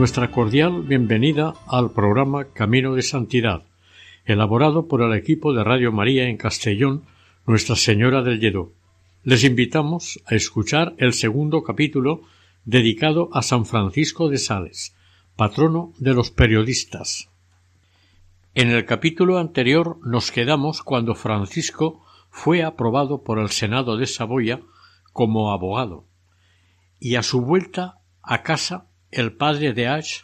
Nuestra cordial bienvenida al programa Camino de Santidad, elaborado por el equipo de Radio María en Castellón, Nuestra Señora del Lledó. Les invitamos a escuchar el segundo capítulo dedicado a San Francisco de Sales, patrono de los periodistas. En el capítulo anterior nos quedamos cuando Francisco fue aprobado por el Senado de Saboya como abogado, y a su vuelta a casa el padre de Ash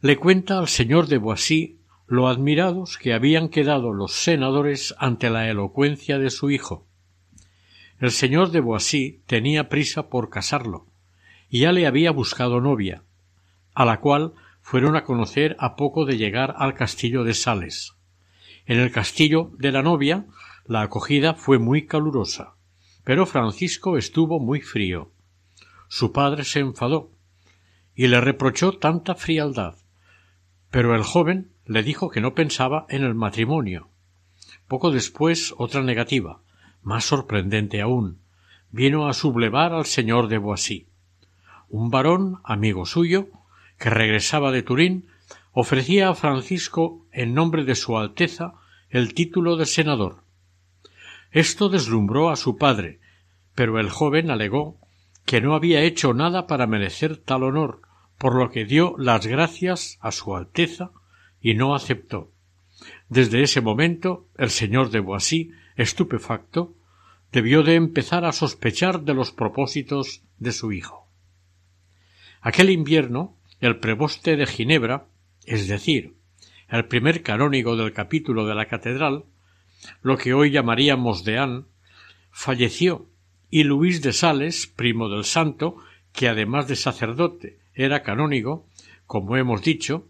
le cuenta al señor de Boissy lo admirados que habían quedado los senadores ante la elocuencia de su hijo. El señor de Boissy tenía prisa por casarlo, y ya le había buscado novia, a la cual fueron a conocer a poco de llegar al castillo de Sales. En el castillo de la novia la acogida fue muy calurosa, pero Francisco estuvo muy frío. Su padre se enfadó y le reprochó tanta frialdad. Pero el joven le dijo que no pensaba en el matrimonio. Poco después otra negativa, más sorprendente aún, vino a sublevar al señor de Boissy. Un varón, amigo suyo, que regresaba de Turín, ofrecía a Francisco, en nombre de su Alteza, el título de senador. Esto deslumbró a su padre, pero el joven alegó que no había hecho nada para merecer tal honor, por lo que dio las gracias a su Alteza y no aceptó. Desde ese momento el señor de Boissy, estupefacto, debió de empezar a sospechar de los propósitos de su hijo. Aquel invierno, el preboste de Ginebra, es decir, el primer canónigo del capítulo de la catedral, lo que hoy llamaríamos deán, falleció y Luis de Sales, primo del santo, que además de sacerdote era canónigo, como hemos dicho,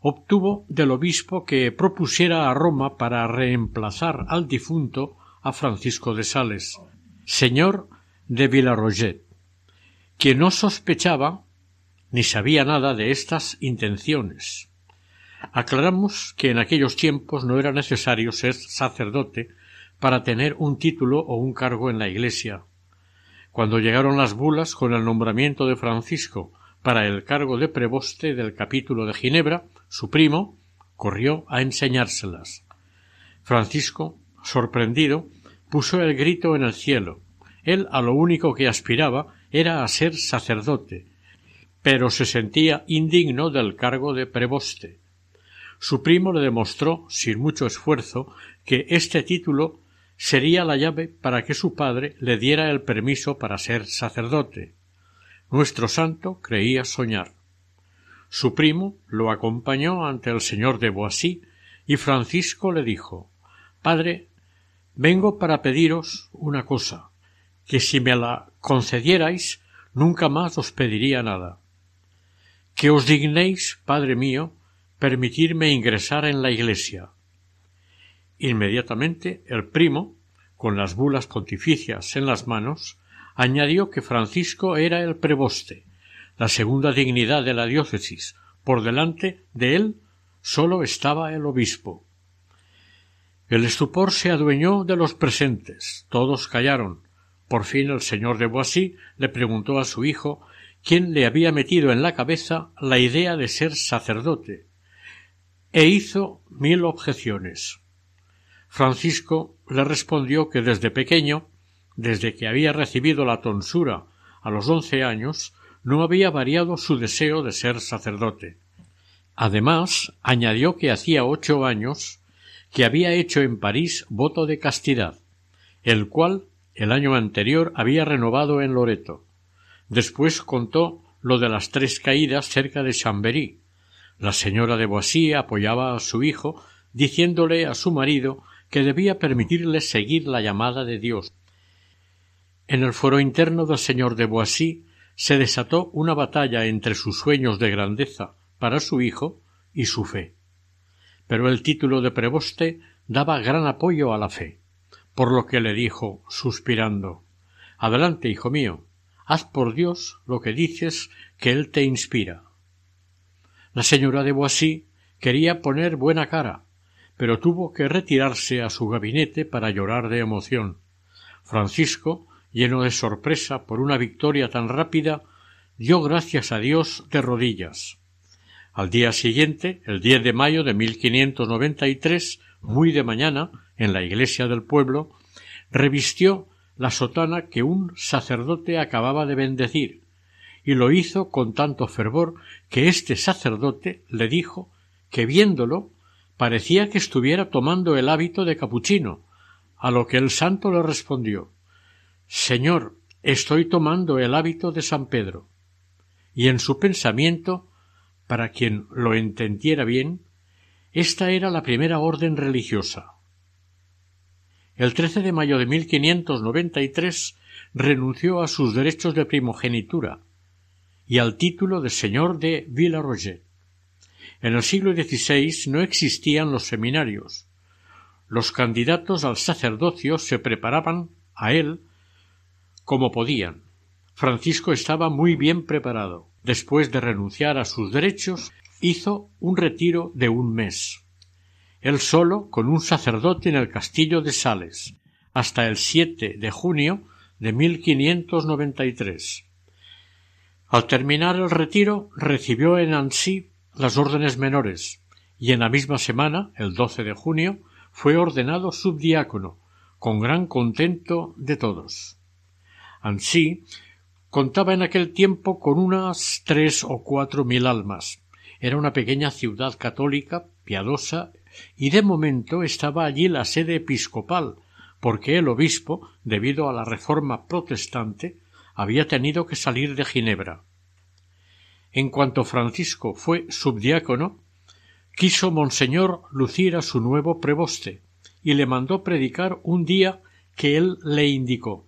obtuvo del obispo que propusiera a Roma para reemplazar al difunto a Francisco de Sales, señor de Villarroget, quien no sospechaba ni sabía nada de estas intenciones. Aclaramos que en aquellos tiempos no era necesario ser sacerdote para tener un título o un cargo en la Iglesia. Cuando llegaron las bulas con el nombramiento de Francisco para el cargo de preboste del capítulo de Ginebra, su primo, corrió a enseñárselas. Francisco, sorprendido, puso el grito en el cielo. Él a lo único que aspiraba era a ser sacerdote, pero se sentía indigno del cargo de preboste. Su primo le demostró, sin mucho esfuerzo, que este título sería la llave para que su padre le diera el permiso para ser sacerdote. Nuestro santo creía soñar. Su primo lo acompañó ante el señor de Boissy y Francisco le dijo Padre, vengo para pediros una cosa, que si me la concedierais nunca más os pediría nada. Que os dignéis, Padre mío, permitirme ingresar en la Iglesia. Inmediatamente el primo, con las bulas pontificias en las manos, añadió que Francisco era el preboste, la segunda dignidad de la diócesis. Por delante de él sólo estaba el obispo. El estupor se adueñó de los presentes. Todos callaron. Por fin el señor de Boissy le preguntó a su hijo quién le había metido en la cabeza la idea de ser sacerdote, e hizo mil objeciones. Francisco le respondió que desde pequeño desde que había recibido la tonsura a los once años, no había variado su deseo de ser sacerdote. Además, añadió que hacía ocho años que había hecho en París voto de castidad, el cual el año anterior había renovado en Loreto. Después contó lo de las tres caídas cerca de Chambéry. La señora de Boissy apoyaba a su hijo diciéndole a su marido que debía permitirle seguir la llamada de Dios. En el foro interno del señor de Boissy se desató una batalla entre sus sueños de grandeza para su hijo y su fe. Pero el título de preboste daba gran apoyo a la fe, por lo que le dijo, suspirando Adelante, hijo mío, haz por Dios lo que dices que él te inspira. La señora de Boissy quería poner buena cara, pero tuvo que retirarse a su gabinete para llorar de emoción. Francisco, lleno de sorpresa por una victoria tan rápida, dio gracias a Dios de rodillas. Al día siguiente, el 10 de mayo de 1593, muy de mañana, en la iglesia del pueblo, revistió la sotana que un sacerdote acababa de bendecir, y lo hizo con tanto fervor que este sacerdote le dijo que viéndolo parecía que estuviera tomando el hábito de capuchino, a lo que el santo le respondió Señor, estoy tomando el hábito de San Pedro. Y en su pensamiento para quien lo entendiera bien, esta era la primera orden religiosa. El 13 de mayo de 1593 renunció a sus derechos de primogenitura y al título de señor de Villaroget. En el siglo XVI no existían los seminarios. Los candidatos al sacerdocio se preparaban a él como podían. Francisco estaba muy bien preparado después de renunciar a sus derechos, hizo un retiro de un mes. Él solo, con un sacerdote en el castillo de Sales, hasta el 7 de junio de 1593. Al terminar el retiro, recibió en Annecy las órdenes menores, y en la misma semana, el 12 de junio, fue ordenado subdiácono, con gran contento de todos. Annecy Contaba en aquel tiempo con unas tres o cuatro mil almas. Era una pequeña ciudad católica, piadosa, y de momento estaba allí la sede episcopal, porque el obispo, debido a la reforma protestante, había tenido que salir de Ginebra. En cuanto Francisco fue subdiácono, quiso Monseñor lucir a su nuevo preboste y le mandó predicar un día que él le indicó.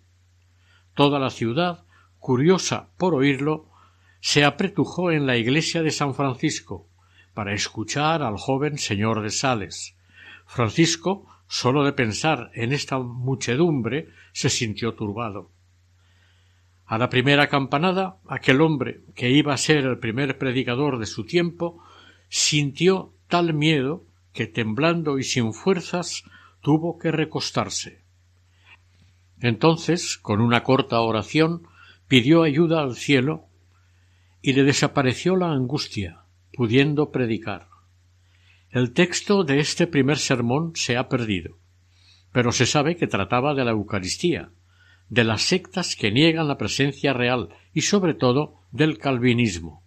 Toda la ciudad curiosa por oírlo, se apretujó en la iglesia de San Francisco para escuchar al joven señor de Sales. Francisco, sólo de pensar en esta muchedumbre, se sintió turbado. A la primera campanada, aquel hombre, que iba a ser el primer predicador de su tiempo, sintió tal miedo que, temblando y sin fuerzas, tuvo que recostarse. Entonces, con una corta oración, pidió ayuda al cielo y le desapareció la angustia, pudiendo predicar. El texto de este primer sermón se ha perdido, pero se sabe que trataba de la Eucaristía, de las sectas que niegan la presencia real y sobre todo del calvinismo.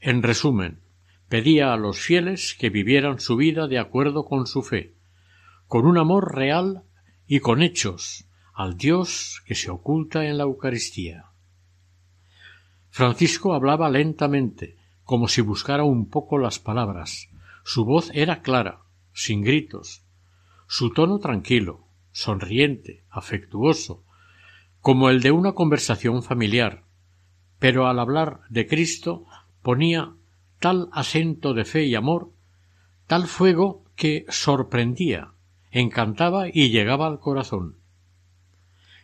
En resumen, pedía a los fieles que vivieran su vida de acuerdo con su fe, con un amor real y con hechos al Dios que se oculta en la Eucaristía. Francisco hablaba lentamente, como si buscara un poco las palabras. Su voz era clara, sin gritos, su tono tranquilo, sonriente, afectuoso, como el de una conversación familiar, pero al hablar de Cristo ponía tal acento de fe y amor, tal fuego que sorprendía, encantaba y llegaba al corazón.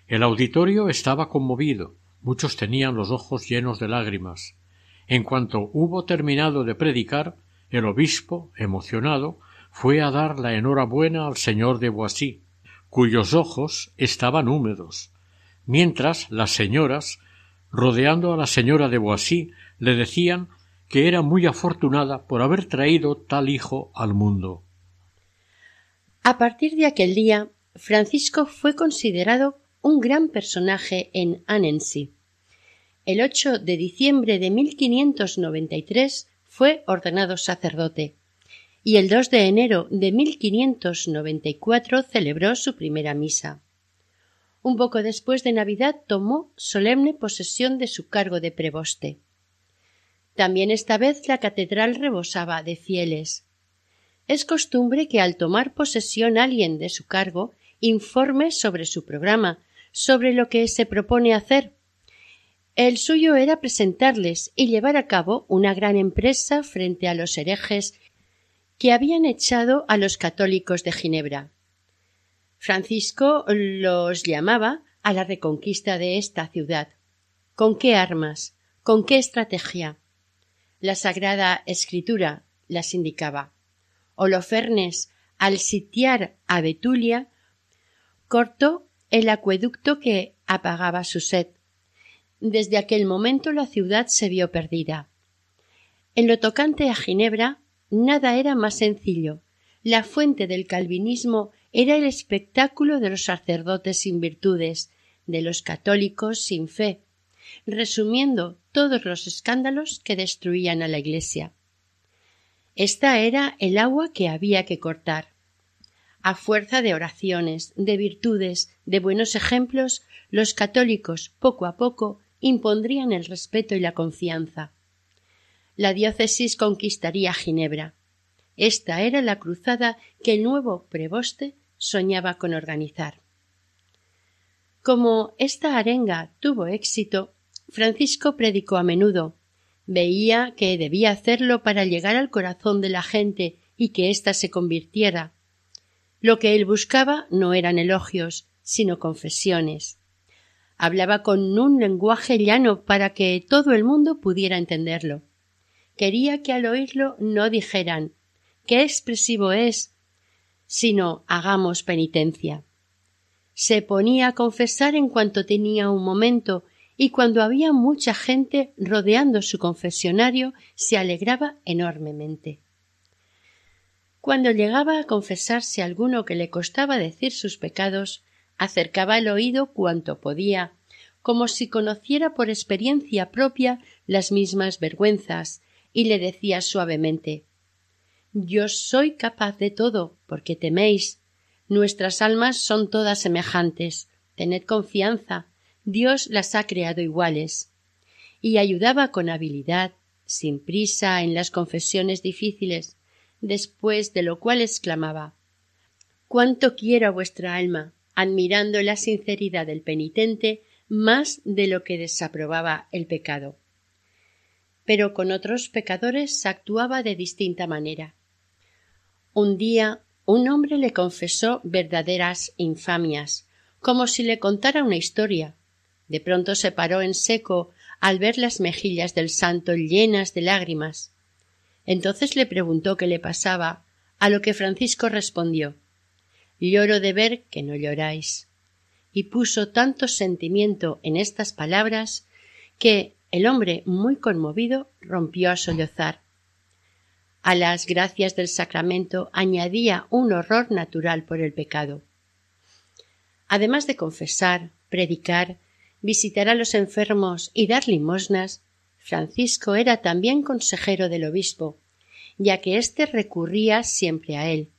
El auditorio estaba conmovido, Muchos tenían los ojos llenos de lágrimas. En cuanto hubo terminado de predicar, el obispo, emocionado, fue a dar la enhorabuena al señor de Boissy, cuyos ojos estaban húmedos, mientras las señoras, rodeando a la señora de Boissy, le decían que era muy afortunada por haber traído tal hijo al mundo. A partir de aquel día, Francisco fue considerado un gran personaje en Annecy. El 8 de diciembre de 1593 fue ordenado sacerdote y el 2 de enero de 1594 celebró su primera misa. Un poco después de Navidad tomó solemne posesión de su cargo de preboste. También esta vez la catedral rebosaba de fieles. es costumbre que al tomar posesión alguien de su cargo informe sobre su programa, sobre lo que se propone hacer. El suyo era presentarles y llevar a cabo una gran empresa frente a los herejes que habían echado a los católicos de Ginebra. Francisco los llamaba a la reconquista de esta ciudad. ¿Con qué armas? ¿Con qué estrategia? La Sagrada Escritura las indicaba. Holofernes, al sitiar a Betulia, cortó el acueducto que apagaba su sed. Desde aquel momento la ciudad se vio perdida. En lo tocante a Ginebra, nada era más sencillo. La fuente del calvinismo era el espectáculo de los sacerdotes sin virtudes, de los católicos sin fe, resumiendo todos los escándalos que destruían a la Iglesia. Esta era el agua que había que cortar. A fuerza de oraciones, de virtudes, de buenos ejemplos, los católicos poco a poco impondrían el respeto y la confianza. La diócesis conquistaría Ginebra. Esta era la cruzada que el nuevo preboste soñaba con organizar. Como esta arenga tuvo éxito, Francisco predicó a menudo. Veía que debía hacerlo para llegar al corazón de la gente y que ésta se convirtiera. Lo que él buscaba no eran elogios, sino confesiones. Hablaba con un lenguaje llano para que todo el mundo pudiera entenderlo. Quería que al oírlo no dijeran qué expresivo es, sino hagamos penitencia. Se ponía a confesar en cuanto tenía un momento y cuando había mucha gente rodeando su confesionario se alegraba enormemente. Cuando llegaba a confesarse alguno que le costaba decir sus pecados, acercaba el oído cuanto podía, como si conociera por experiencia propia las mismas vergüenzas, y le decía suavemente Yo soy capaz de todo, porque teméis. Nuestras almas son todas semejantes. Tened confianza, Dios las ha creado iguales. Y ayudaba con habilidad, sin prisa, en las confesiones difíciles, después de lo cual exclamaba Cuánto quiero a vuestra alma, admirando la sinceridad del penitente más de lo que desaprobaba el pecado. Pero con otros pecadores actuaba de distinta manera. Un día un hombre le confesó verdaderas infamias, como si le contara una historia, de pronto se paró en seco al ver las mejillas del santo llenas de lágrimas. Entonces le preguntó qué le pasaba, a lo que Francisco respondió Lloro de ver que no lloráis. Y puso tanto sentimiento en estas palabras que el hombre, muy conmovido, rompió a sollozar. A las gracias del sacramento añadía un horror natural por el pecado. Además de confesar, predicar, visitar a los enfermos y dar limosnas, Francisco era también consejero del obispo, ya que éste recurría siempre a él.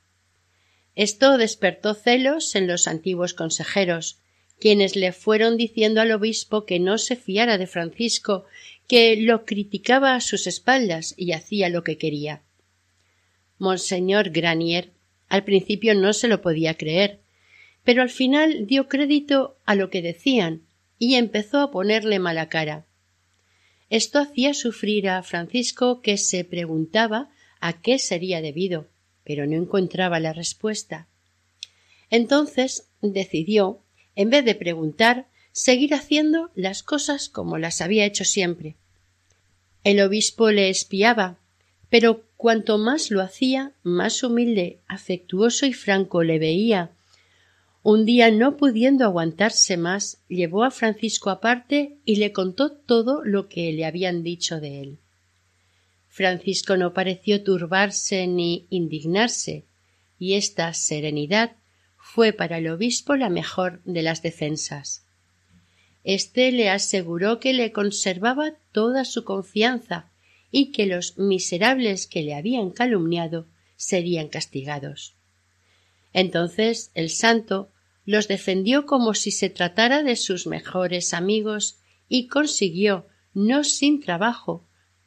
Esto despertó celos en los antiguos consejeros, quienes le fueron diciendo al obispo que no se fiara de Francisco, que lo criticaba a sus espaldas y hacía lo que quería. Monseñor Granier al principio no se lo podía creer, pero al final dio crédito a lo que decían y empezó a ponerle mala cara. Esto hacía sufrir a Francisco que se preguntaba a qué sería debido, pero no encontraba la respuesta. Entonces decidió, en vez de preguntar, seguir haciendo las cosas como las había hecho siempre. El obispo le espiaba, pero cuanto más lo hacía, más humilde, afectuoso y franco le veía, un día, no pudiendo aguantarse más, llevó a Francisco aparte y le contó todo lo que le habían dicho de él. Francisco no pareció turbarse ni indignarse, y esta serenidad fue para el obispo la mejor de las defensas. Este le aseguró que le conservaba toda su confianza y que los miserables que le habían calumniado serían castigados. Entonces el santo los defendió como si se tratara de sus mejores amigos y consiguió, no sin trabajo,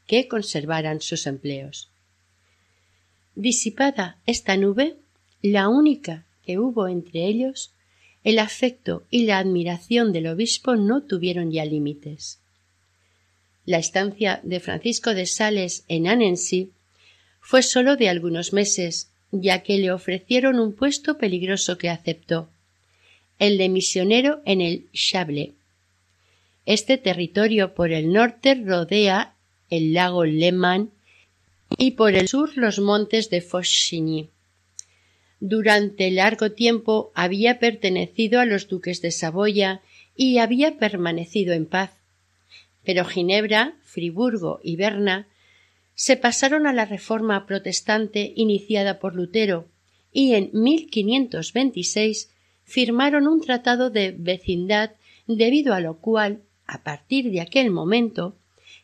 que conservaran sus empleos. Disipada esta nube, la única que hubo entre ellos, el afecto y la admiración del obispo no tuvieron ya límites. La estancia de Francisco de Sales en Annecy fue sólo de algunos meses, ya que le ofrecieron un puesto peligroso que aceptó, el de misionero en el Chablais. Este territorio por el norte rodea el lago Leman y por el sur los montes de Fauchigny. Durante largo tiempo había pertenecido a los duques de Saboya y había permanecido en paz. Pero Ginebra, Friburgo y Berna se pasaron a la reforma protestante iniciada por Lutero y en 1526 firmaron un tratado de vecindad debido a lo cual, a partir de aquel momento,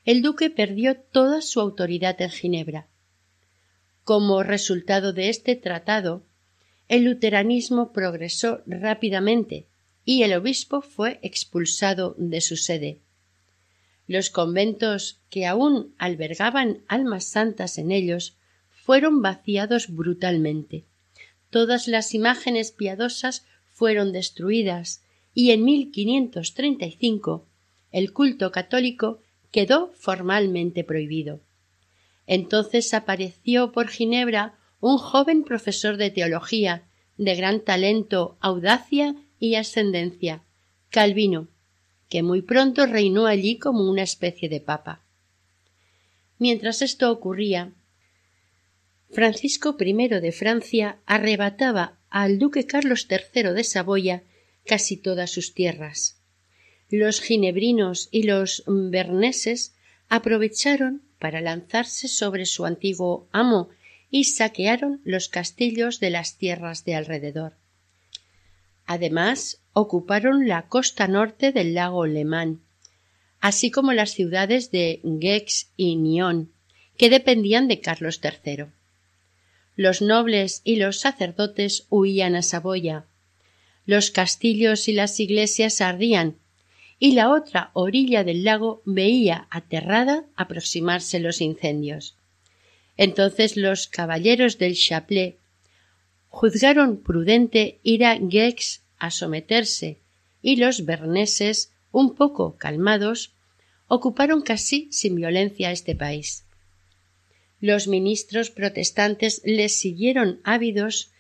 el duque perdió toda su autoridad en Ginebra. Como resultado de este tratado, el luteranismo progresó rápidamente y el obispo fue expulsado de su sede. Los conventos que aún albergaban almas santas en ellos fueron vaciados brutalmente. Todas las imágenes piadosas fueron destruidas y en 1535 el culto católico quedó formalmente prohibido. Entonces apareció por Ginebra un joven profesor de teología, de gran talento, audacia y ascendencia, Calvino, que muy pronto reinó allí como una especie de papa. Mientras esto ocurría, Francisco I de Francia arrebataba al duque Carlos III de Saboya casi todas sus tierras los ginebrinos y los berneses aprovecharon para lanzarse sobre su antiguo amo y saquearon los castillos de las tierras de alrededor. Además, ocuparon la costa norte del lago Lemán, así como las ciudades de Gex y Nyon, que dependían de Carlos III. Los nobles y los sacerdotes huían a Saboya. Los castillos y las iglesias ardían y la otra orilla del lago veía aterrada aproximarse los incendios. Entonces los caballeros del Chapelet juzgaron prudente ir a Gex a someterse y los berneses, un poco calmados, ocuparon casi sin violencia este país. Los ministros protestantes les siguieron ávidos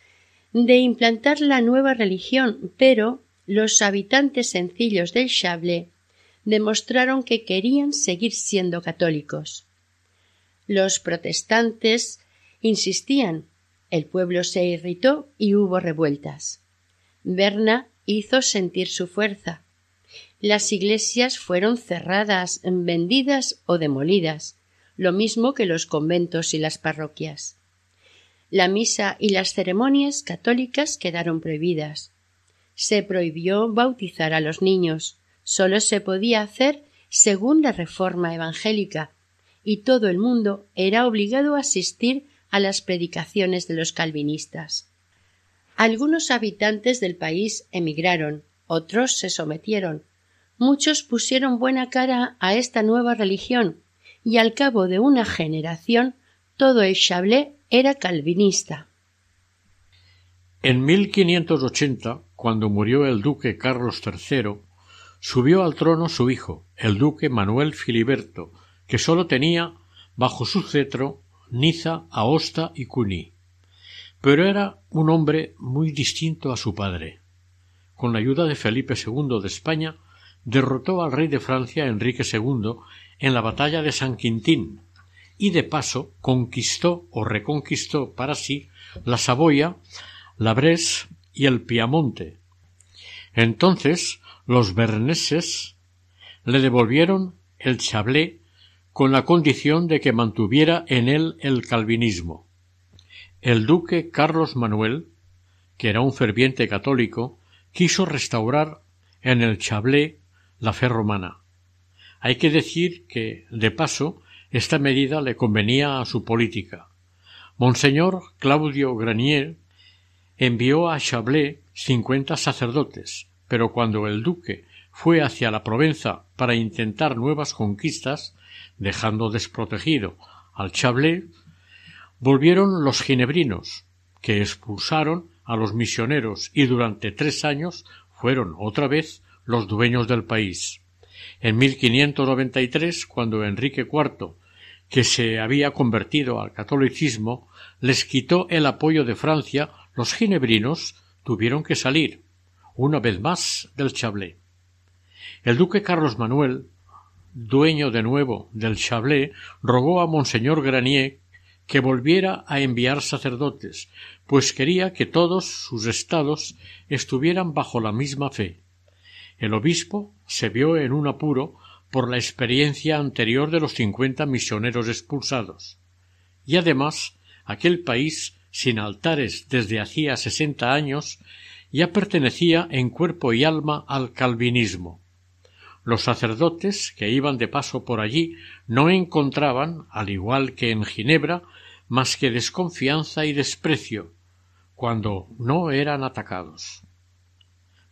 de implantar la nueva religión, pero los habitantes sencillos del Chablais demostraron que querían seguir siendo católicos. Los protestantes insistían, el pueblo se irritó y hubo revueltas. Berna hizo sentir su fuerza. Las iglesias fueron cerradas, vendidas o demolidas, lo mismo que los conventos y las parroquias. La misa y las ceremonias católicas quedaron prohibidas se prohibió bautizar a los niños. Sólo se podía hacer según la reforma evangélica, y todo el mundo era obligado a asistir a las predicaciones de los calvinistas. Algunos habitantes del país emigraron, otros se sometieron, muchos pusieron buena cara a esta nueva religión, y al cabo de una generación todo el Chablais era calvinista. En 1580, cuando murió el duque Carlos III, subió al trono su hijo, el duque Manuel Filiberto, que sólo tenía bajo su cetro Niza, Aosta y Cuní. Pero era un hombre muy distinto a su padre. Con la ayuda de Felipe II de España, derrotó al rey de Francia Enrique II en la batalla de San Quintín y de paso conquistó o reconquistó para sí la Saboya la Bresse y el Piamonte. Entonces los berneses le devolvieron el Chablé con la condición de que mantuviera en él el calvinismo. El duque Carlos Manuel, que era un ferviente católico, quiso restaurar en el Chablé la fe romana. Hay que decir que, de paso, esta medida le convenía a su política. Monseñor Claudio Granier envió a Chablais cincuenta sacerdotes, pero cuando el duque fue hacia la Provenza para intentar nuevas conquistas, dejando desprotegido al Chablais, volvieron los ginebrinos, que expulsaron a los misioneros y durante tres años fueron otra vez los dueños del país. En 1593, cuando Enrique IV, que se había convertido al catolicismo, les quitó el apoyo de Francia, los ginebrinos tuvieron que salir, una vez más, del Chablé. El duque Carlos Manuel, dueño de nuevo del Chablé, rogó a Monseñor Granier que volviera a enviar sacerdotes, pues quería que todos sus estados estuvieran bajo la misma fe. El obispo se vio en un apuro por la experiencia anterior de los cincuenta misioneros expulsados. Y además, aquel país, sin altares desde hacía sesenta años, ya pertenecía en cuerpo y alma al calvinismo. Los sacerdotes que iban de paso por allí no encontraban, al igual que en Ginebra, más que desconfianza y desprecio, cuando no eran atacados.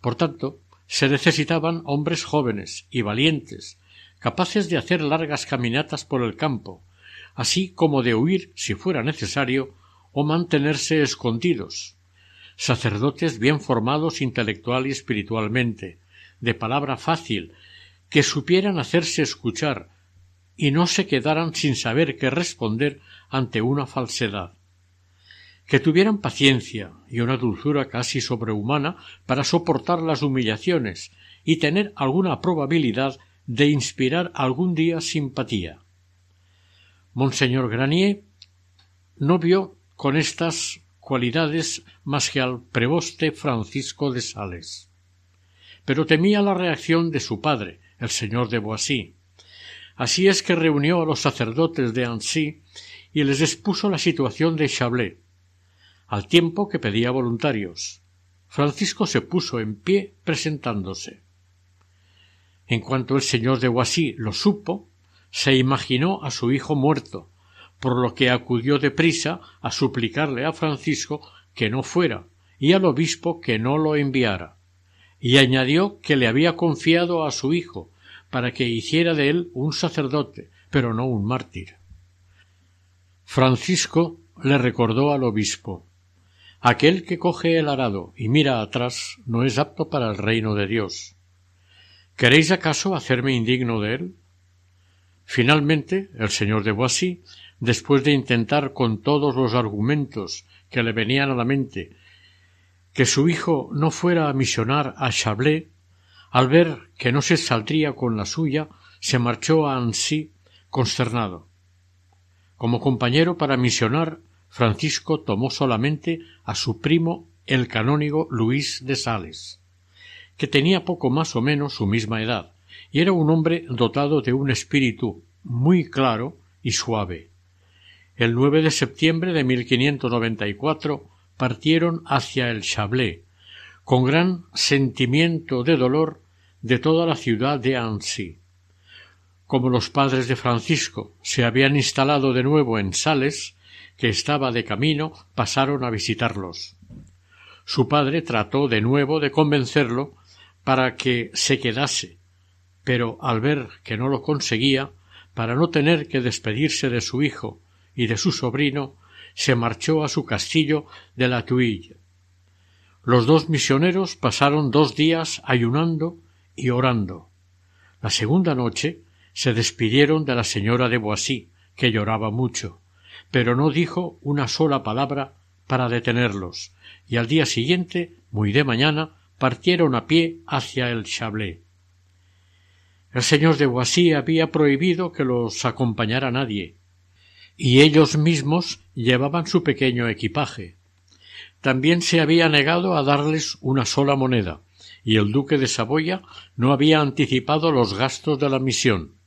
Por tanto, se necesitaban hombres jóvenes y valientes, capaces de hacer largas caminatas por el campo, así como de huir si fuera necesario o mantenerse escondidos, sacerdotes bien formados intelectual y espiritualmente, de palabra fácil, que supieran hacerse escuchar y no se quedaran sin saber qué responder ante una falsedad. Que tuvieran paciencia y una dulzura casi sobrehumana para soportar las humillaciones y tener alguna probabilidad de inspirar algún día simpatía. Monseñor Granier no vio con estas cualidades más que al preboste Francisco de Sales. Pero temía la reacción de su padre, el señor de Boissy. Así es que reunió a los sacerdotes de Annecy y les expuso la situación de Chablé, al tiempo que pedía voluntarios. Francisco se puso en pie presentándose. En cuanto el señor de Boissy lo supo, se imaginó a su hijo muerto, por lo que acudió deprisa a suplicarle a Francisco que no fuera y al obispo que no lo enviara, y añadió que le había confiado a su hijo para que hiciera de él un sacerdote, pero no un mártir. Francisco le recordó al obispo Aquel que coge el arado y mira atrás no es apto para el reino de Dios. ¿Queréis acaso hacerme indigno de él? Finalmente, el señor de Boissy, después de intentar con todos los argumentos que le venían a la mente que su hijo no fuera a misionar a Chablé, al ver que no se saldría con la suya, se marchó a Annecy consternado. Como compañero para misionar, Francisco tomó solamente a su primo el canónigo Luis de Sales, que tenía poco más o menos su misma edad, y era un hombre dotado de un espíritu muy claro y suave. El 9 de septiembre de 1594 partieron hacia el Chablé, con gran sentimiento de dolor de toda la ciudad de Annecy. Como los padres de Francisco se habían instalado de nuevo en Sales, que estaba de camino, pasaron a visitarlos. Su padre trató de nuevo de convencerlo para que se quedase, pero al ver que no lo conseguía, para no tener que despedirse de su hijo y de su sobrino, se marchó a su castillo de la Tuille. Los dos misioneros pasaron dos días ayunando y orando. La segunda noche se despidieron de la señora de Boissy, que lloraba mucho, pero no dijo una sola palabra para detenerlos, y al día siguiente, muy de mañana, partieron a pie hacia el Chablé. El señor de Boissy había prohibido que los acompañara nadie, y ellos mismos llevaban su pequeño equipaje. También se había negado a darles una sola moneda, y el duque de Saboya no había anticipado los gastos de la misión.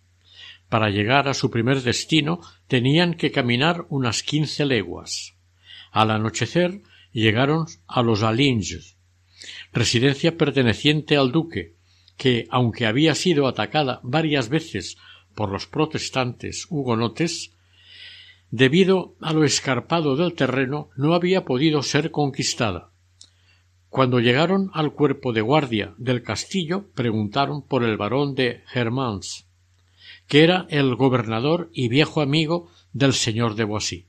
Para llegar a su primer destino tenían que caminar unas quince leguas. Al anochecer llegaron a los Alinges, residencia perteneciente al duque, que, aunque había sido atacada varias veces por los protestantes hugonotes, debido a lo escarpado del terreno no había podido ser conquistada. Cuando llegaron al cuerpo de guardia del castillo, preguntaron por el barón de Hermans, que era el gobernador y viejo amigo del señor de Boissy.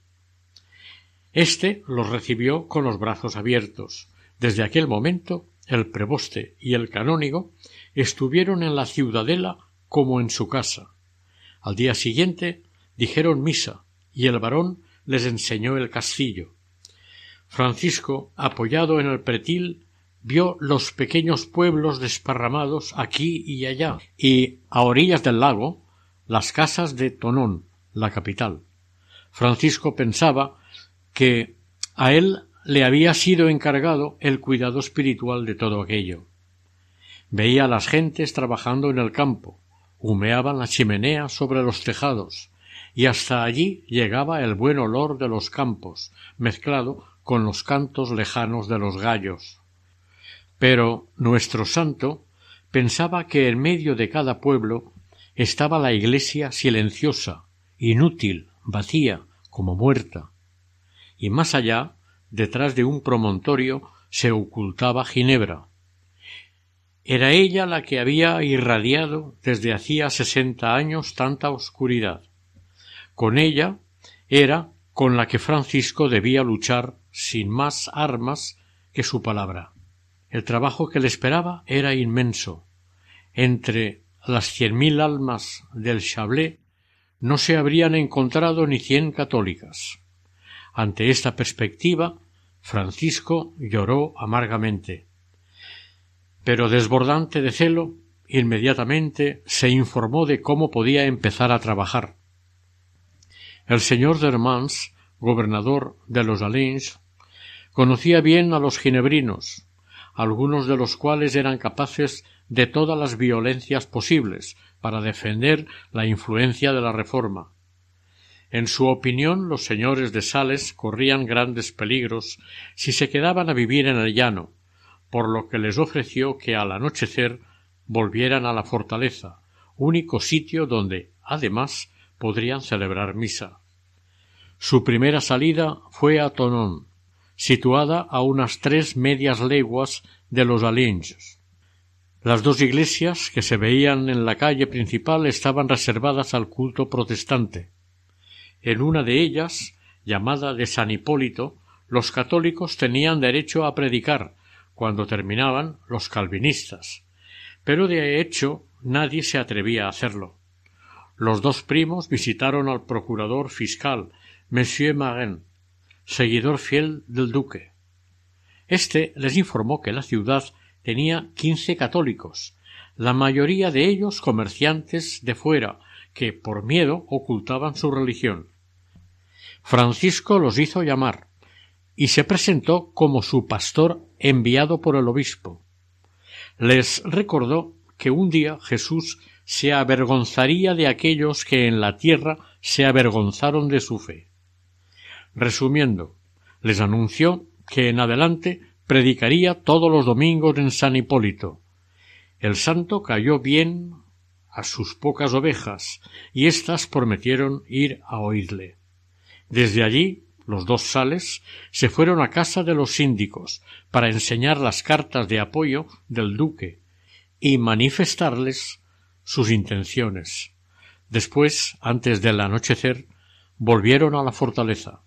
Este los recibió con los brazos abiertos. Desde aquel momento el preboste y el canónigo estuvieron en la ciudadela como en su casa. Al día siguiente dijeron misa y el varón les enseñó el castillo. Francisco, apoyado en el pretil, vio los pequeños pueblos desparramados aquí y allá, y a orillas del lago las casas de Tonón, la capital. Francisco pensaba que a él le había sido encargado el cuidado espiritual de todo aquello. Veía a las gentes trabajando en el campo, humeaban la chimenea sobre los tejados, y hasta allí llegaba el buen olor de los campos, mezclado con los cantos lejanos de los gallos. Pero nuestro santo pensaba que en medio de cada pueblo estaba la iglesia silenciosa, inútil, vacía, como muerta. Y más allá, detrás de un promontorio, se ocultaba Ginebra. Era ella la que había irradiado desde hacía sesenta años tanta oscuridad. Con ella era con la que Francisco debía luchar sin más armas que su palabra. El trabajo que le esperaba era inmenso. Entre las cien mil almas del Chablé no se habrían encontrado ni cien católicas. Ante esta perspectiva, Francisco lloró amargamente. Pero desbordante de celo, inmediatamente se informó de cómo podía empezar a trabajar. El señor Dermans, gobernador de los Alins, conocía bien a los ginebrinos, algunos de los cuales eran capaces de todas las violencias posibles para defender la influencia de la reforma. En su opinión, los señores de Sales corrían grandes peligros si se quedaban a vivir en el llano, por lo que les ofreció que al anochecer volvieran a la fortaleza, único sitio donde, además, podrían celebrar misa. Su primera salida fue a Tonón, situada a unas tres medias leguas de los Alinges. Las dos iglesias que se veían en la calle principal estaban reservadas al culto protestante. En una de ellas, llamada de San Hipólito, los católicos tenían derecho a predicar cuando terminaban los calvinistas, pero de hecho nadie se atrevía a hacerlo. Los dos primos visitaron al procurador fiscal, Monsieur Marin, seguidor fiel del duque. Este les informó que la ciudad tenía quince católicos, la mayoría de ellos comerciantes de fuera, que por miedo ocultaban su religión. Francisco los hizo llamar y se presentó como su pastor enviado por el obispo. Les recordó que un día Jesús se avergonzaría de aquellos que en la tierra se avergonzaron de su fe. Resumiendo, les anunció que en adelante predicaría todos los domingos en San Hipólito. El santo cayó bien a sus pocas ovejas, y éstas prometieron ir a oírle. Desde allí los dos sales se fueron a casa de los síndicos para enseñar las cartas de apoyo del duque y manifestarles sus intenciones. Después, antes del anochecer, volvieron a la fortaleza.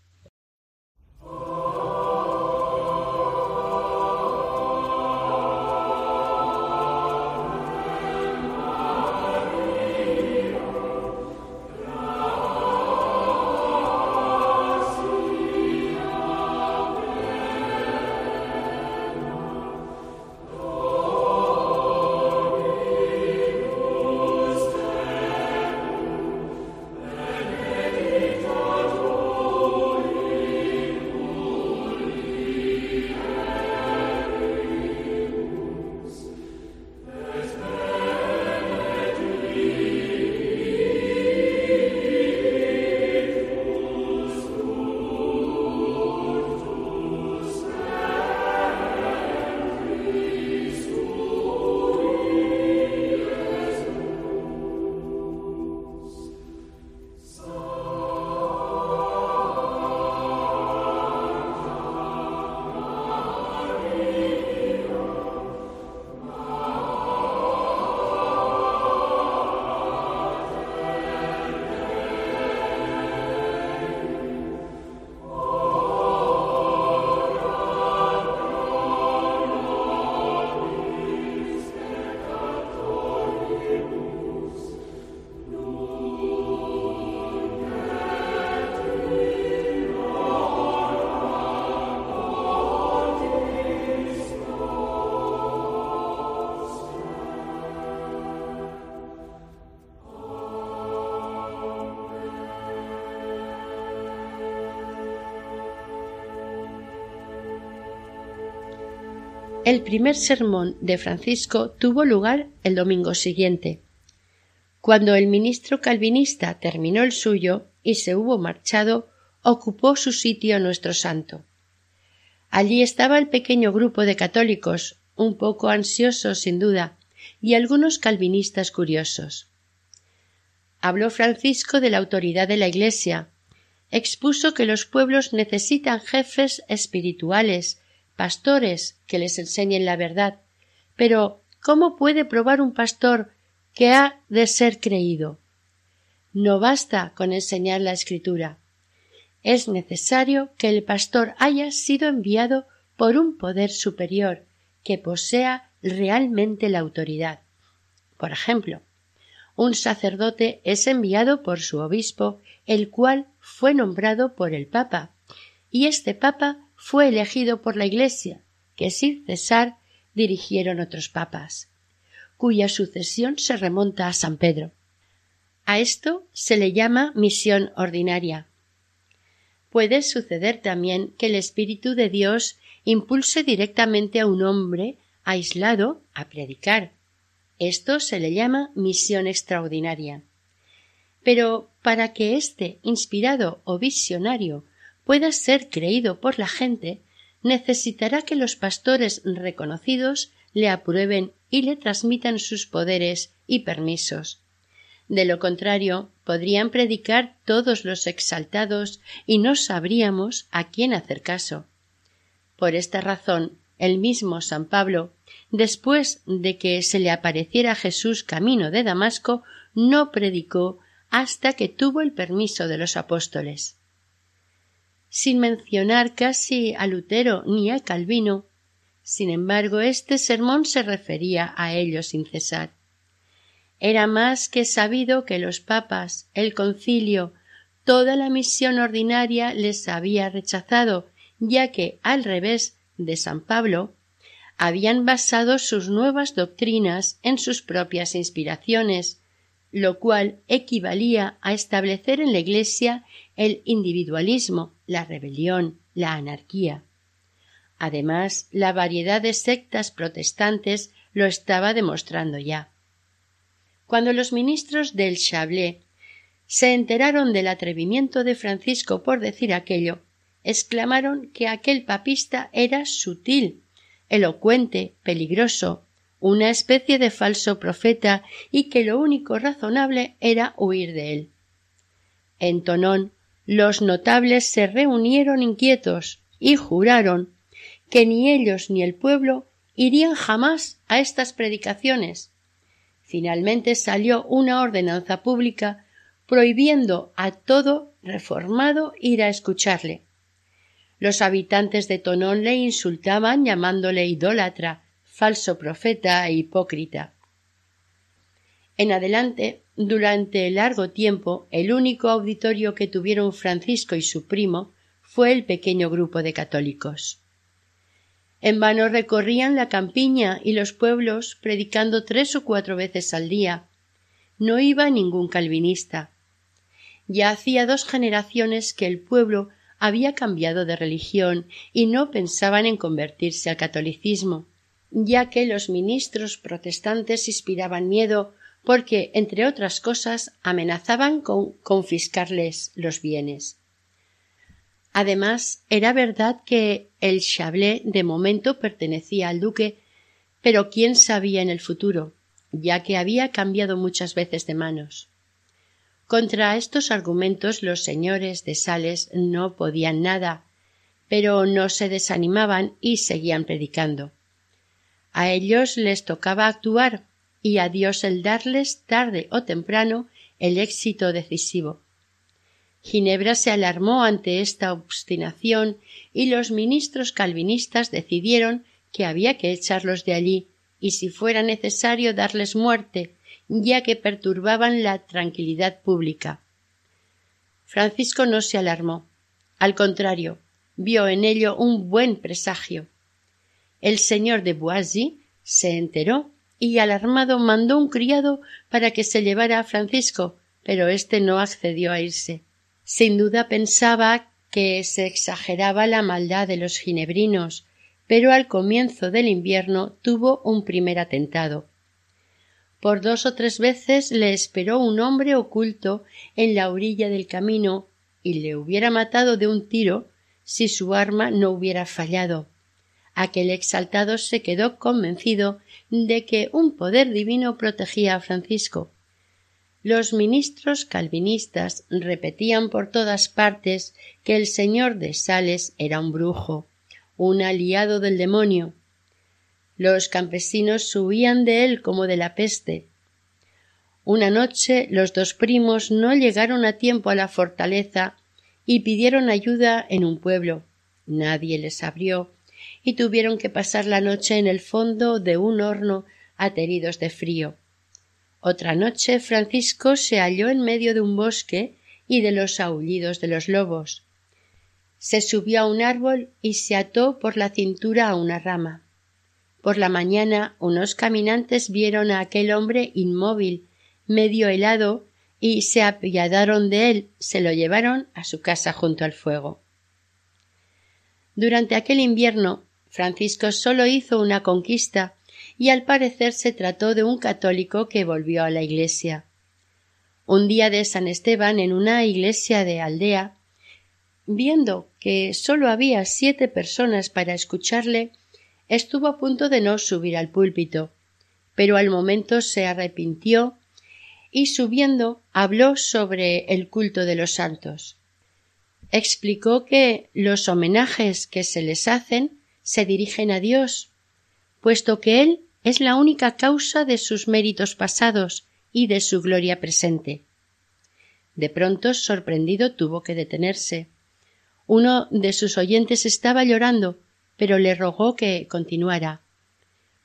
El primer sermón de Francisco tuvo lugar el domingo siguiente. Cuando el ministro calvinista terminó el suyo y se hubo marchado, ocupó su sitio nuestro santo. Allí estaba el pequeño grupo de católicos, un poco ansiosos sin duda, y algunos calvinistas curiosos. Habló Francisco de la autoridad de la Iglesia, expuso que los pueblos necesitan jefes espirituales, pastores que les enseñen la verdad. Pero ¿cómo puede probar un pastor que ha de ser creído? No basta con enseñar la escritura. Es necesario que el pastor haya sido enviado por un poder superior, que posea realmente la autoridad. Por ejemplo, un sacerdote es enviado por su obispo, el cual fue nombrado por el Papa, y este Papa fue elegido por la Iglesia, que sin cesar dirigieron otros papas, cuya sucesión se remonta a San Pedro. A esto se le llama misión ordinaria. Puede suceder también que el Espíritu de Dios impulse directamente a un hombre aislado a predicar. Esto se le llama misión extraordinaria. Pero para que este inspirado o visionario pueda ser creído por la gente, necesitará que los pastores reconocidos le aprueben y le transmitan sus poderes y permisos. De lo contrario, podrían predicar todos los exaltados y no sabríamos a quién hacer caso. Por esta razón, el mismo San Pablo, después de que se le apareciera Jesús camino de Damasco, no predicó hasta que tuvo el permiso de los apóstoles. Sin mencionar casi a Lutero ni a Calvino, sin embargo, este sermón se refería a ellos sin cesar. Era más que sabido que los papas, el concilio, toda la misión ordinaria les había rechazado, ya que, al revés de San Pablo, habían basado sus nuevas doctrinas en sus propias inspiraciones, lo cual equivalía a establecer en la Iglesia el individualismo, la rebelión, la anarquía. Además, la variedad de sectas protestantes lo estaba demostrando ya. Cuando los ministros del Chablé se enteraron del atrevimiento de Francisco por decir aquello, exclamaron que aquel papista era sutil, elocuente, peligroso, una especie de falso profeta y que lo único razonable era huir de él. En Tonón los notables se reunieron inquietos y juraron que ni ellos ni el pueblo irían jamás a estas predicaciones. Finalmente salió una ordenanza pública prohibiendo a todo reformado ir a escucharle. Los habitantes de Tonón le insultaban llamándole idólatra, falso profeta e hipócrita. En adelante, durante largo tiempo, el único auditorio que tuvieron Francisco y su primo fue el pequeño grupo de católicos. En vano recorrían la campiña y los pueblos predicando tres o cuatro veces al día. No iba ningún calvinista. Ya hacía dos generaciones que el pueblo había cambiado de religión y no pensaban en convertirse al catolicismo ya que los ministros protestantes inspiraban miedo porque, entre otras cosas, amenazaban con confiscarles los bienes. Además, era verdad que el Chablé de momento pertenecía al duque, pero quién sabía en el futuro, ya que había cambiado muchas veces de manos. Contra estos argumentos los señores de Sales no podían nada, pero no se desanimaban y seguían predicando. A ellos les tocaba actuar y a Dios el darles tarde o temprano el éxito decisivo. Ginebra se alarmó ante esta obstinación y los ministros calvinistas decidieron que había que echarlos de allí y si fuera necesario darles muerte, ya que perturbaban la tranquilidad pública. Francisco no se alarmó. Al contrario, vio en ello un buen presagio. El señor de Boisy se enteró y alarmado mandó un criado para que se llevara a Francisco, pero éste no accedió a irse. Sin duda pensaba que se exageraba la maldad de los ginebrinos, pero al comienzo del invierno tuvo un primer atentado. Por dos o tres veces le esperó un hombre oculto en la orilla del camino y le hubiera matado de un tiro si su arma no hubiera fallado. Aquel exaltado se quedó convencido de que un poder divino protegía a Francisco. Los ministros calvinistas repetían por todas partes que el señor de Sales era un brujo, un aliado del demonio, los campesinos huían de él como de la peste. Una noche los dos primos no llegaron a tiempo a la fortaleza y pidieron ayuda en un pueblo. Nadie les abrió y tuvieron que pasar la noche en el fondo de un horno ateridos de frío. Otra noche Francisco se halló en medio de un bosque y de los aullidos de los lobos. Se subió a un árbol y se ató por la cintura a una rama. Por la mañana unos caminantes vieron a aquel hombre inmóvil, medio helado, y se apiadaron de él, se lo llevaron a su casa junto al fuego. Durante aquel invierno, Francisco solo hizo una conquista y al parecer se trató de un católico que volvió a la iglesia. Un día de San Esteban en una iglesia de aldea, viendo que solo había siete personas para escucharle, estuvo a punto de no subir al púlpito, pero al momento se arrepintió y subiendo habló sobre el culto de los santos. Explicó que los homenajes que se les hacen se dirigen a Dios, puesto que Él es la única causa de sus méritos pasados y de su gloria presente. De pronto, sorprendido, tuvo que detenerse. Uno de sus oyentes estaba llorando pero le rogó que continuara.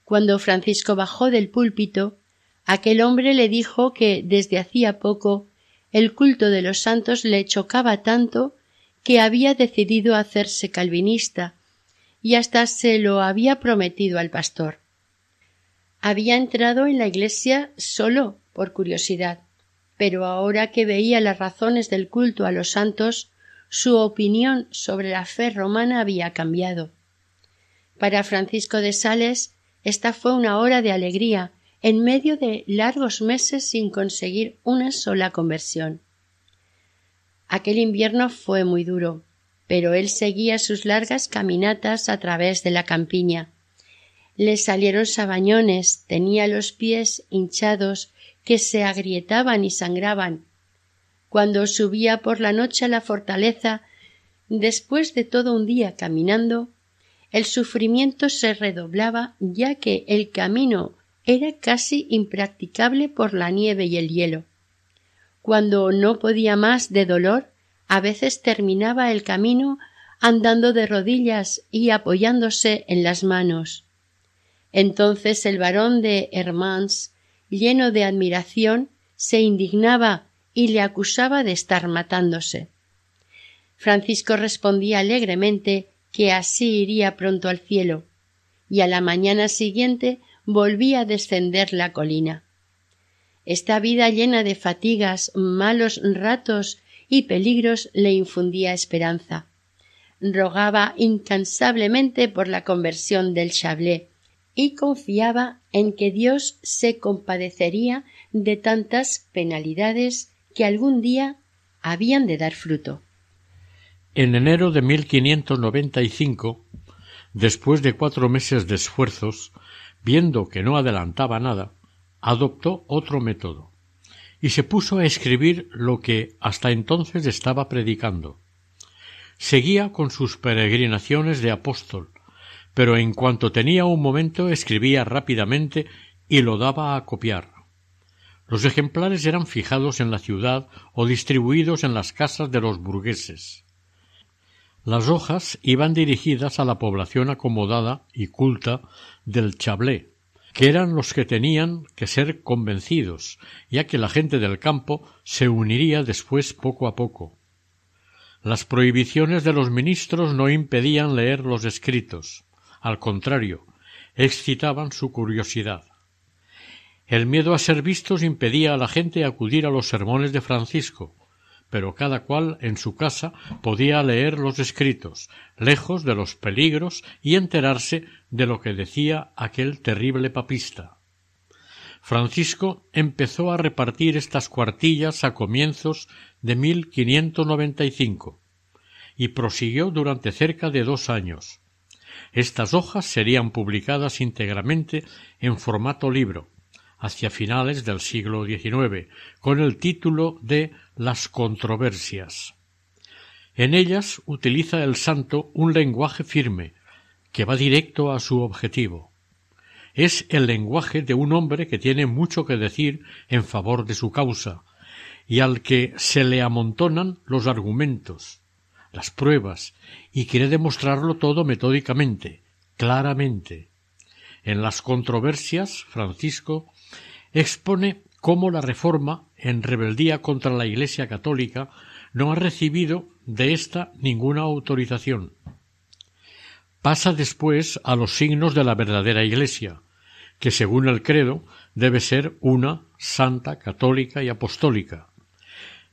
Cuando Francisco bajó del púlpito, aquel hombre le dijo que desde hacía poco el culto de los santos le chocaba tanto que había decidido hacerse calvinista y hasta se lo había prometido al pastor. Había entrado en la iglesia solo por curiosidad, pero ahora que veía las razones del culto a los santos, su opinión sobre la fe romana había cambiado. Para Francisco de Sales esta fue una hora de alegría en medio de largos meses sin conseguir una sola conversión. Aquel invierno fue muy duro, pero él seguía sus largas caminatas a través de la campiña. Le salieron sabañones, tenía los pies hinchados que se agrietaban y sangraban. Cuando subía por la noche a la fortaleza, después de todo un día caminando, el sufrimiento se redoblaba ya que el camino era casi impracticable por la nieve y el hielo. Cuando no podía más de dolor, a veces terminaba el camino andando de rodillas y apoyándose en las manos. Entonces el varón de Hermans, lleno de admiración, se indignaba y le acusaba de estar matándose. Francisco respondía alegremente que así iría pronto al cielo, y a la mañana siguiente volvía a descender la colina. Esta vida llena de fatigas, malos ratos y peligros le infundía esperanza. Rogaba incansablemente por la conversión del Chablé y confiaba en que Dios se compadecería de tantas penalidades que algún día habían de dar fruto. En enero de 1595, después de cuatro meses de esfuerzos, viendo que no adelantaba nada, adoptó otro método y se puso a escribir lo que hasta entonces estaba predicando. Seguía con sus peregrinaciones de apóstol, pero en cuanto tenía un momento escribía rápidamente y lo daba a copiar. Los ejemplares eran fijados en la ciudad o distribuidos en las casas de los burgueses. Las hojas iban dirigidas a la población acomodada y culta del Chablé, que eran los que tenían que ser convencidos, ya que la gente del campo se uniría después poco a poco. Las prohibiciones de los ministros no impedían leer los escritos, al contrario, excitaban su curiosidad. El miedo a ser vistos impedía a la gente acudir a los sermones de Francisco, pero cada cual en su casa podía leer los escritos, lejos de los peligros y enterarse de lo que decía aquel terrible papista. Francisco empezó a repartir estas cuartillas a comienzos de 1595 y prosiguió durante cerca de dos años. Estas hojas serían publicadas íntegramente en formato libro, hacia finales del siglo XIX, con el título de Las controversias. En ellas utiliza el santo un lenguaje firme, que va directo a su objetivo. Es el lenguaje de un hombre que tiene mucho que decir en favor de su causa, y al que se le amontonan los argumentos, las pruebas, y quiere demostrarlo todo metódicamente, claramente. En las controversias, Francisco expone cómo la Reforma, en rebeldía contra la Iglesia católica, no ha recibido de ésta ninguna autorización. Pasa después a los signos de la verdadera Iglesia, que según el credo debe ser una, santa, católica y apostólica.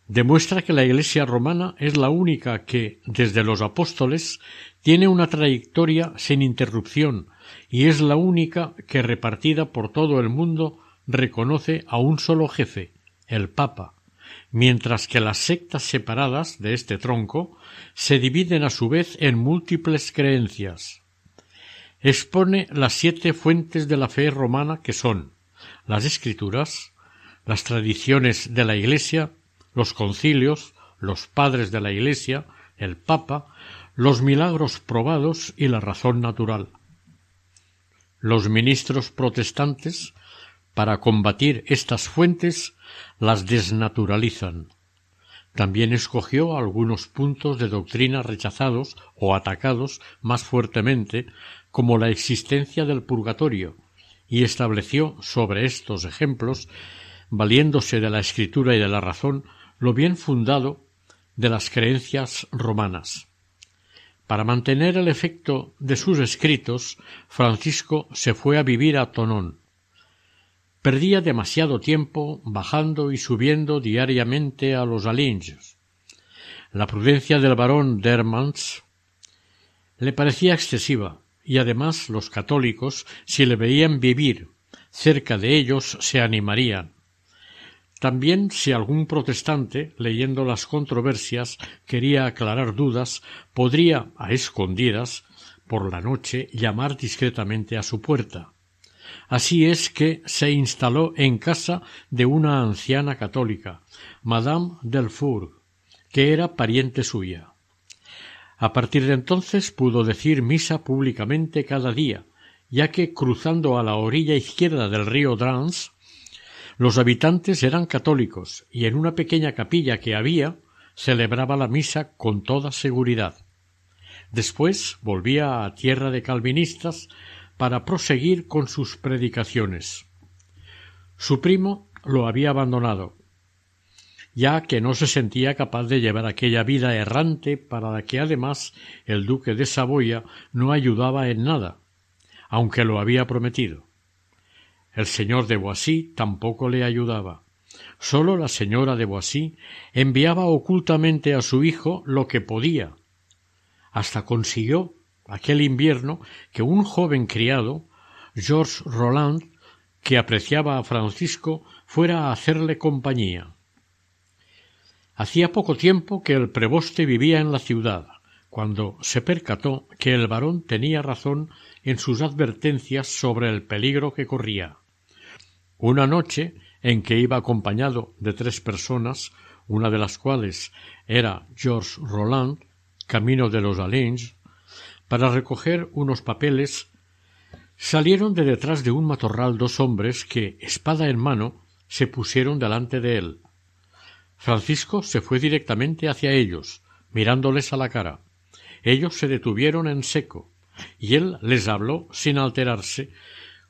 Demuestra que la Iglesia romana es la única que, desde los apóstoles, tiene una trayectoria sin interrupción y es la única que, repartida por todo el mundo, reconoce a un solo jefe, el Papa, mientras que las sectas separadas de este tronco se dividen a su vez en múltiples creencias. Expone las siete fuentes de la fe romana que son las escrituras, las tradiciones de la Iglesia, los concilios, los padres de la Iglesia, el Papa, los milagros probados y la razón natural. Los ministros protestantes para combatir estas fuentes las desnaturalizan. También escogió algunos puntos de doctrina rechazados o atacados más fuertemente, como la existencia del purgatorio, y estableció sobre estos ejemplos, valiéndose de la escritura y de la razón, lo bien fundado de las creencias romanas. Para mantener el efecto de sus escritos, Francisco se fue a vivir a Tonón, Perdía demasiado tiempo bajando y subiendo diariamente a los Alinges. La prudencia del barón Dermans le parecía excesiva, y además los católicos, si le veían vivir cerca de ellos, se animarían. También si algún protestante, leyendo las controversias, quería aclarar dudas, podría, a escondidas, por la noche, llamar discretamente a su puerta. Así es que se instaló en casa de una anciana católica, Madame Delfour, que era pariente suya. A partir de entonces pudo decir misa públicamente cada día, ya que cruzando a la orilla izquierda del río Drans, los habitantes eran católicos y en una pequeña capilla que había celebraba la misa con toda seguridad. Después volvía a tierra de calvinistas para proseguir con sus predicaciones. Su primo lo había abandonado, ya que no se sentía capaz de llevar aquella vida errante para la que además el duque de Saboya no ayudaba en nada, aunque lo había prometido. El señor de Boissy tampoco le ayudaba. Sólo la señora de Boissy enviaba ocultamente a su hijo lo que podía. Hasta consiguió aquel invierno que un joven criado, Georges Roland, que apreciaba a Francisco, fuera a hacerle compañía. Hacía poco tiempo que el preboste vivía en la ciudad, cuando se percató que el varón tenía razón en sus advertencias sobre el peligro que corría. Una noche en que iba acompañado de tres personas, una de las cuales era Georges Roland, camino de los Alens, para recoger unos papeles, salieron de detrás de un matorral dos hombres que, espada en mano, se pusieron delante de él. Francisco se fue directamente hacia ellos, mirándoles a la cara. Ellos se detuvieron en seco, y él les habló sin alterarse,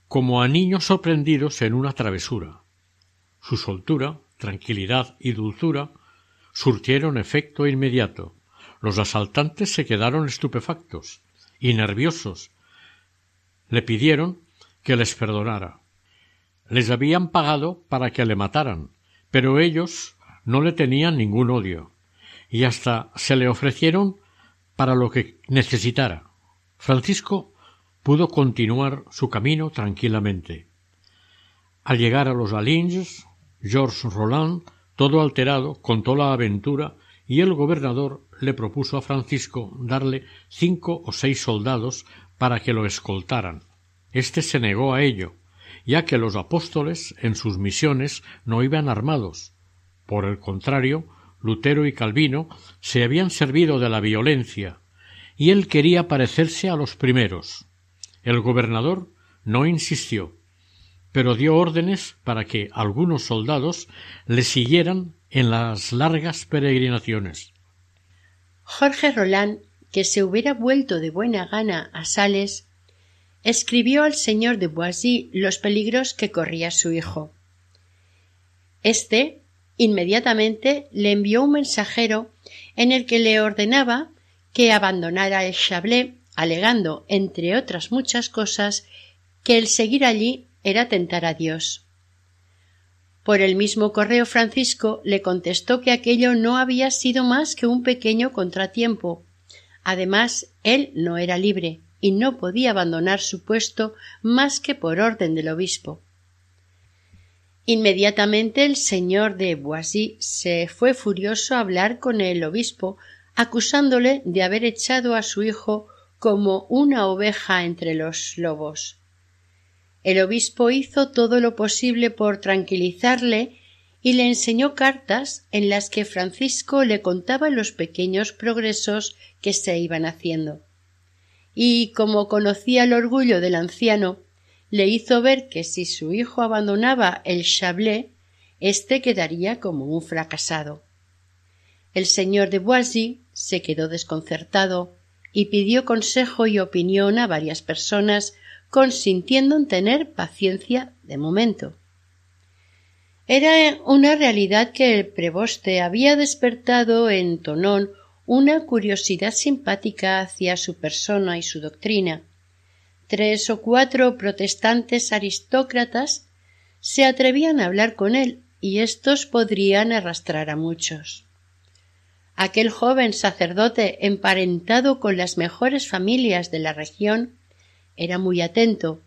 como a niños sorprendidos en una travesura. Su soltura, tranquilidad y dulzura surtieron efecto inmediato. Los asaltantes se quedaron estupefactos y nerviosos. Le pidieron que les perdonara. Les habían pagado para que le mataran, pero ellos no le tenían ningún odio. y hasta se le ofrecieron para lo que necesitara. Francisco pudo continuar su camino tranquilamente. Al llegar a los Alinges, Georges Roland, todo alterado, contó la aventura y el gobernador le propuso a Francisco darle cinco o seis soldados para que lo escoltaran. Este se negó a ello, ya que los apóstoles en sus misiones no iban armados. Por el contrario, Lutero y Calvino se habían servido de la violencia, y él quería parecerse a los primeros. El gobernador no insistió, pero dio órdenes para que algunos soldados le siguieran en las largas peregrinaciones. Jorge Roland, que se hubiera vuelto de buena gana a Sales, escribió al señor de Boisy los peligros que corría su hijo. Este inmediatamente le envió un mensajero en el que le ordenaba que abandonara el Chablé, alegando, entre otras muchas cosas, que el seguir allí era tentar a Dios. Por el mismo correo Francisco le contestó que aquello no había sido más que un pequeño contratiempo. Además, él no era libre y no podía abandonar su puesto más que por orden del obispo. Inmediatamente el señor de Boisy se fue furioso a hablar con el obispo, acusándole de haber echado a su hijo como una oveja entre los lobos. El obispo hizo todo lo posible por tranquilizarle y le enseñó cartas en las que Francisco le contaba los pequeños progresos que se iban haciendo. Y como conocía el orgullo del anciano, le hizo ver que si su hijo abandonaba el Chablé, éste quedaría como un fracasado. El señor de Boisy se quedó desconcertado y pidió consejo y opinión a varias personas consintiendo en tener paciencia de momento. Era una realidad que el preboste había despertado en Tonón una curiosidad simpática hacia su persona y su doctrina. Tres o cuatro protestantes aristócratas se atrevían a hablar con él y éstos podrían arrastrar a muchos. Aquel joven sacerdote emparentado con las mejores familias de la región era muy atento,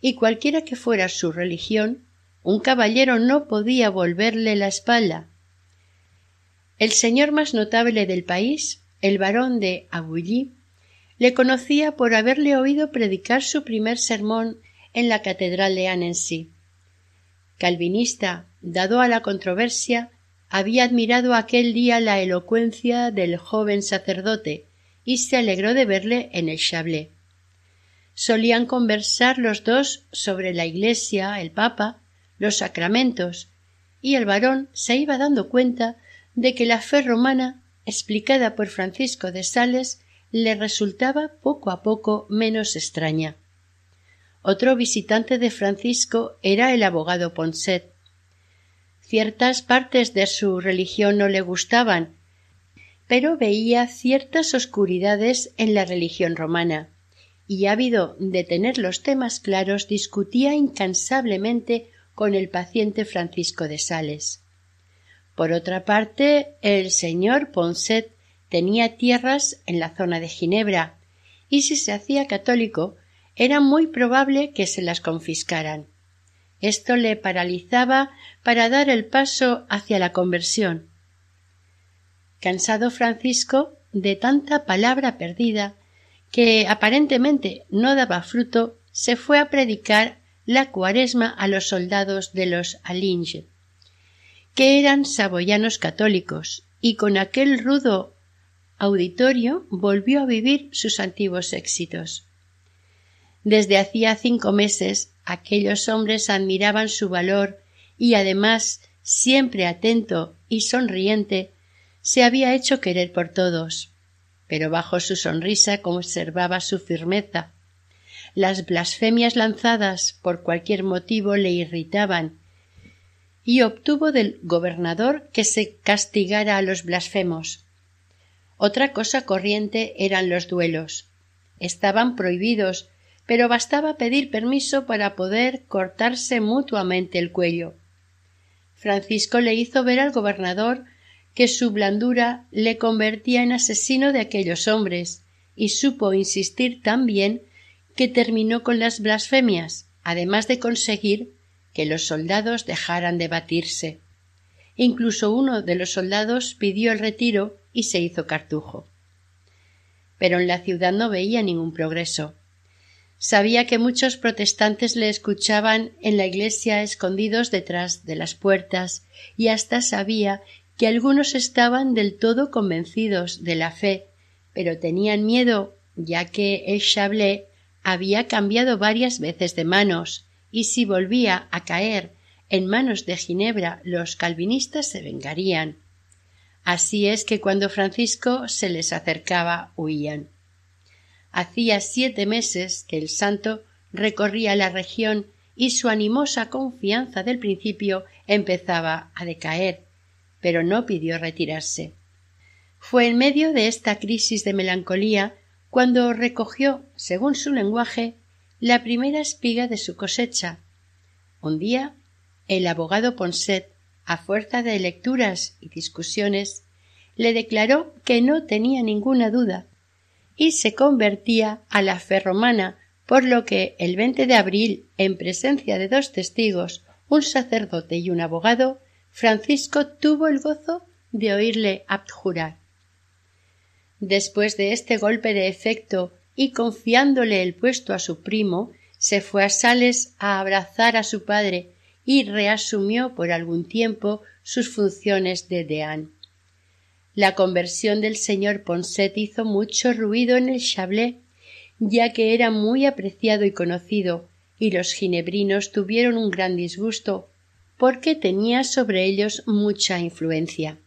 y cualquiera que fuera su religión, un caballero no podía volverle la espalda. El señor más notable del país, el barón de Agully, le conocía por haberle oído predicar su primer sermón en la catedral de Annecy. Calvinista, dado a la controversia, había admirado aquel día la elocuencia del joven sacerdote y se alegró de verle en el Chablé solían conversar los dos sobre la Iglesia, el Papa, los sacramentos, y el varón se iba dando cuenta de que la fe romana, explicada por Francisco de Sales, le resultaba poco a poco menos extraña. Otro visitante de Francisco era el abogado Ponset. Ciertas partes de su religión no le gustaban, pero veía ciertas oscuridades en la religión romana y ávido de tener los temas claros discutía incansablemente con el paciente Francisco de Sales. Por otra parte, el señor Ponset tenía tierras en la zona de Ginebra, y si se hacía católico, era muy probable que se las confiscaran. Esto le paralizaba para dar el paso hacia la conversión. Cansado Francisco de tanta palabra perdida, que aparentemente no daba fruto, se fue a predicar la cuaresma a los soldados de los Alinge, que eran saboyanos católicos, y con aquel rudo auditorio volvió a vivir sus antiguos éxitos. Desde hacía cinco meses aquellos hombres admiraban su valor y además, siempre atento y sonriente, se había hecho querer por todos pero bajo su sonrisa conservaba su firmeza. Las blasfemias lanzadas por cualquier motivo le irritaban y obtuvo del gobernador que se castigara a los blasfemos. Otra cosa corriente eran los duelos. Estaban prohibidos, pero bastaba pedir permiso para poder cortarse mutuamente el cuello. Francisco le hizo ver al gobernador que su blandura le convertía en asesino de aquellos hombres, y supo insistir tan bien que terminó con las blasfemias, además de conseguir que los soldados dejaran de batirse. Incluso uno de los soldados pidió el retiro y se hizo cartujo. Pero en la ciudad no veía ningún progreso. Sabía que muchos protestantes le escuchaban en la iglesia escondidos detrás de las puertas y hasta sabía que algunos estaban del todo convencidos de la fe, pero tenían miedo ya que el Chablé había cambiado varias veces de manos y si volvía a caer en manos de Ginebra los calvinistas se vengarían. Así es que cuando Francisco se les acercaba huían. Hacía siete meses que el santo recorría la región y su animosa confianza del principio empezaba a decaer, pero no pidió retirarse. Fue en medio de esta crisis de melancolía cuando recogió, según su lenguaje, la primera espiga de su cosecha. Un día, el abogado Ponset, a fuerza de lecturas y discusiones, le declaró que no tenía ninguna duda y se convertía a la fe romana, por lo que el 20 de abril, en presencia de dos testigos, un sacerdote y un abogado, Francisco tuvo el gozo de oírle abjurar. Después de este golpe de efecto y confiándole el puesto a su primo, se fue a Sales a abrazar a su padre y reasumió por algún tiempo sus funciones de deán. La conversión del señor Ponset hizo mucho ruido en el Chablé, ya que era muy apreciado y conocido, y los ginebrinos tuvieron un gran disgusto, porque tenía sobre ellos mucha influencia.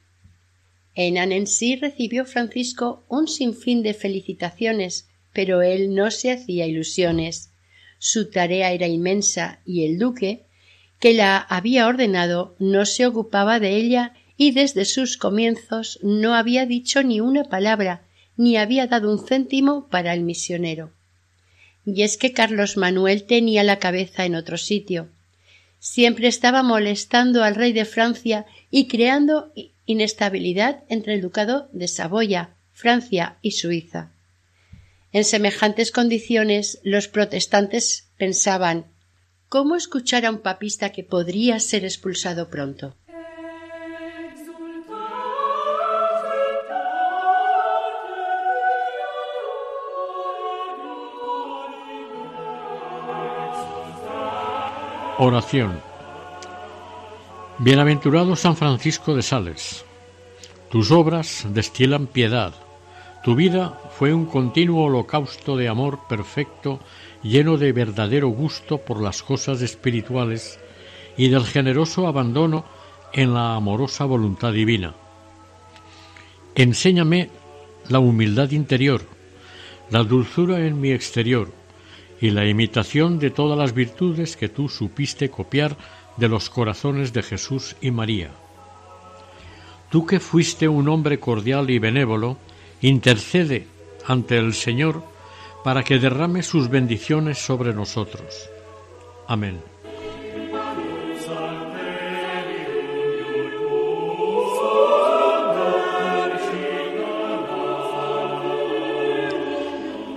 En Annecy recibió Francisco un sinfín de felicitaciones, pero él no se hacía ilusiones. Su tarea era inmensa y el duque, que la había ordenado, no se ocupaba de ella y desde sus comienzos no había dicho ni una palabra, ni había dado un céntimo para el misionero. Y es que Carlos Manuel tenía la cabeza en otro sitio. Siempre estaba molestando al rey de Francia y creando inestabilidad entre el ducado de Saboya, Francia y Suiza. En semejantes condiciones los protestantes pensaban ¿Cómo escuchar a un papista que podría ser expulsado pronto? Oración. Bienaventurado San Francisco de Sales. Tus obras destilan piedad. Tu vida fue un continuo holocausto de amor perfecto, lleno de verdadero gusto por las cosas espirituales y del generoso abandono en la amorosa voluntad divina. Enséñame la humildad interior, la dulzura en mi exterior, y la imitación de todas las virtudes que tú supiste copiar de los corazones de Jesús y María. Tú que fuiste un hombre cordial y benévolo, intercede ante el Señor para que derrame sus bendiciones sobre nosotros. Amén.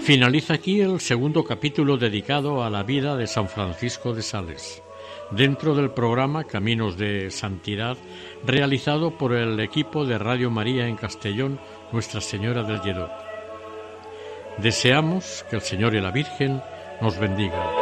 Finaliza aquí el segundo capítulo dedicado a la vida de San Francisco de Sales, dentro del programa Caminos de Santidad, realizado por el equipo de Radio María en Castellón, Nuestra Señora del Lledó. Deseamos que el Señor y la Virgen nos bendigan.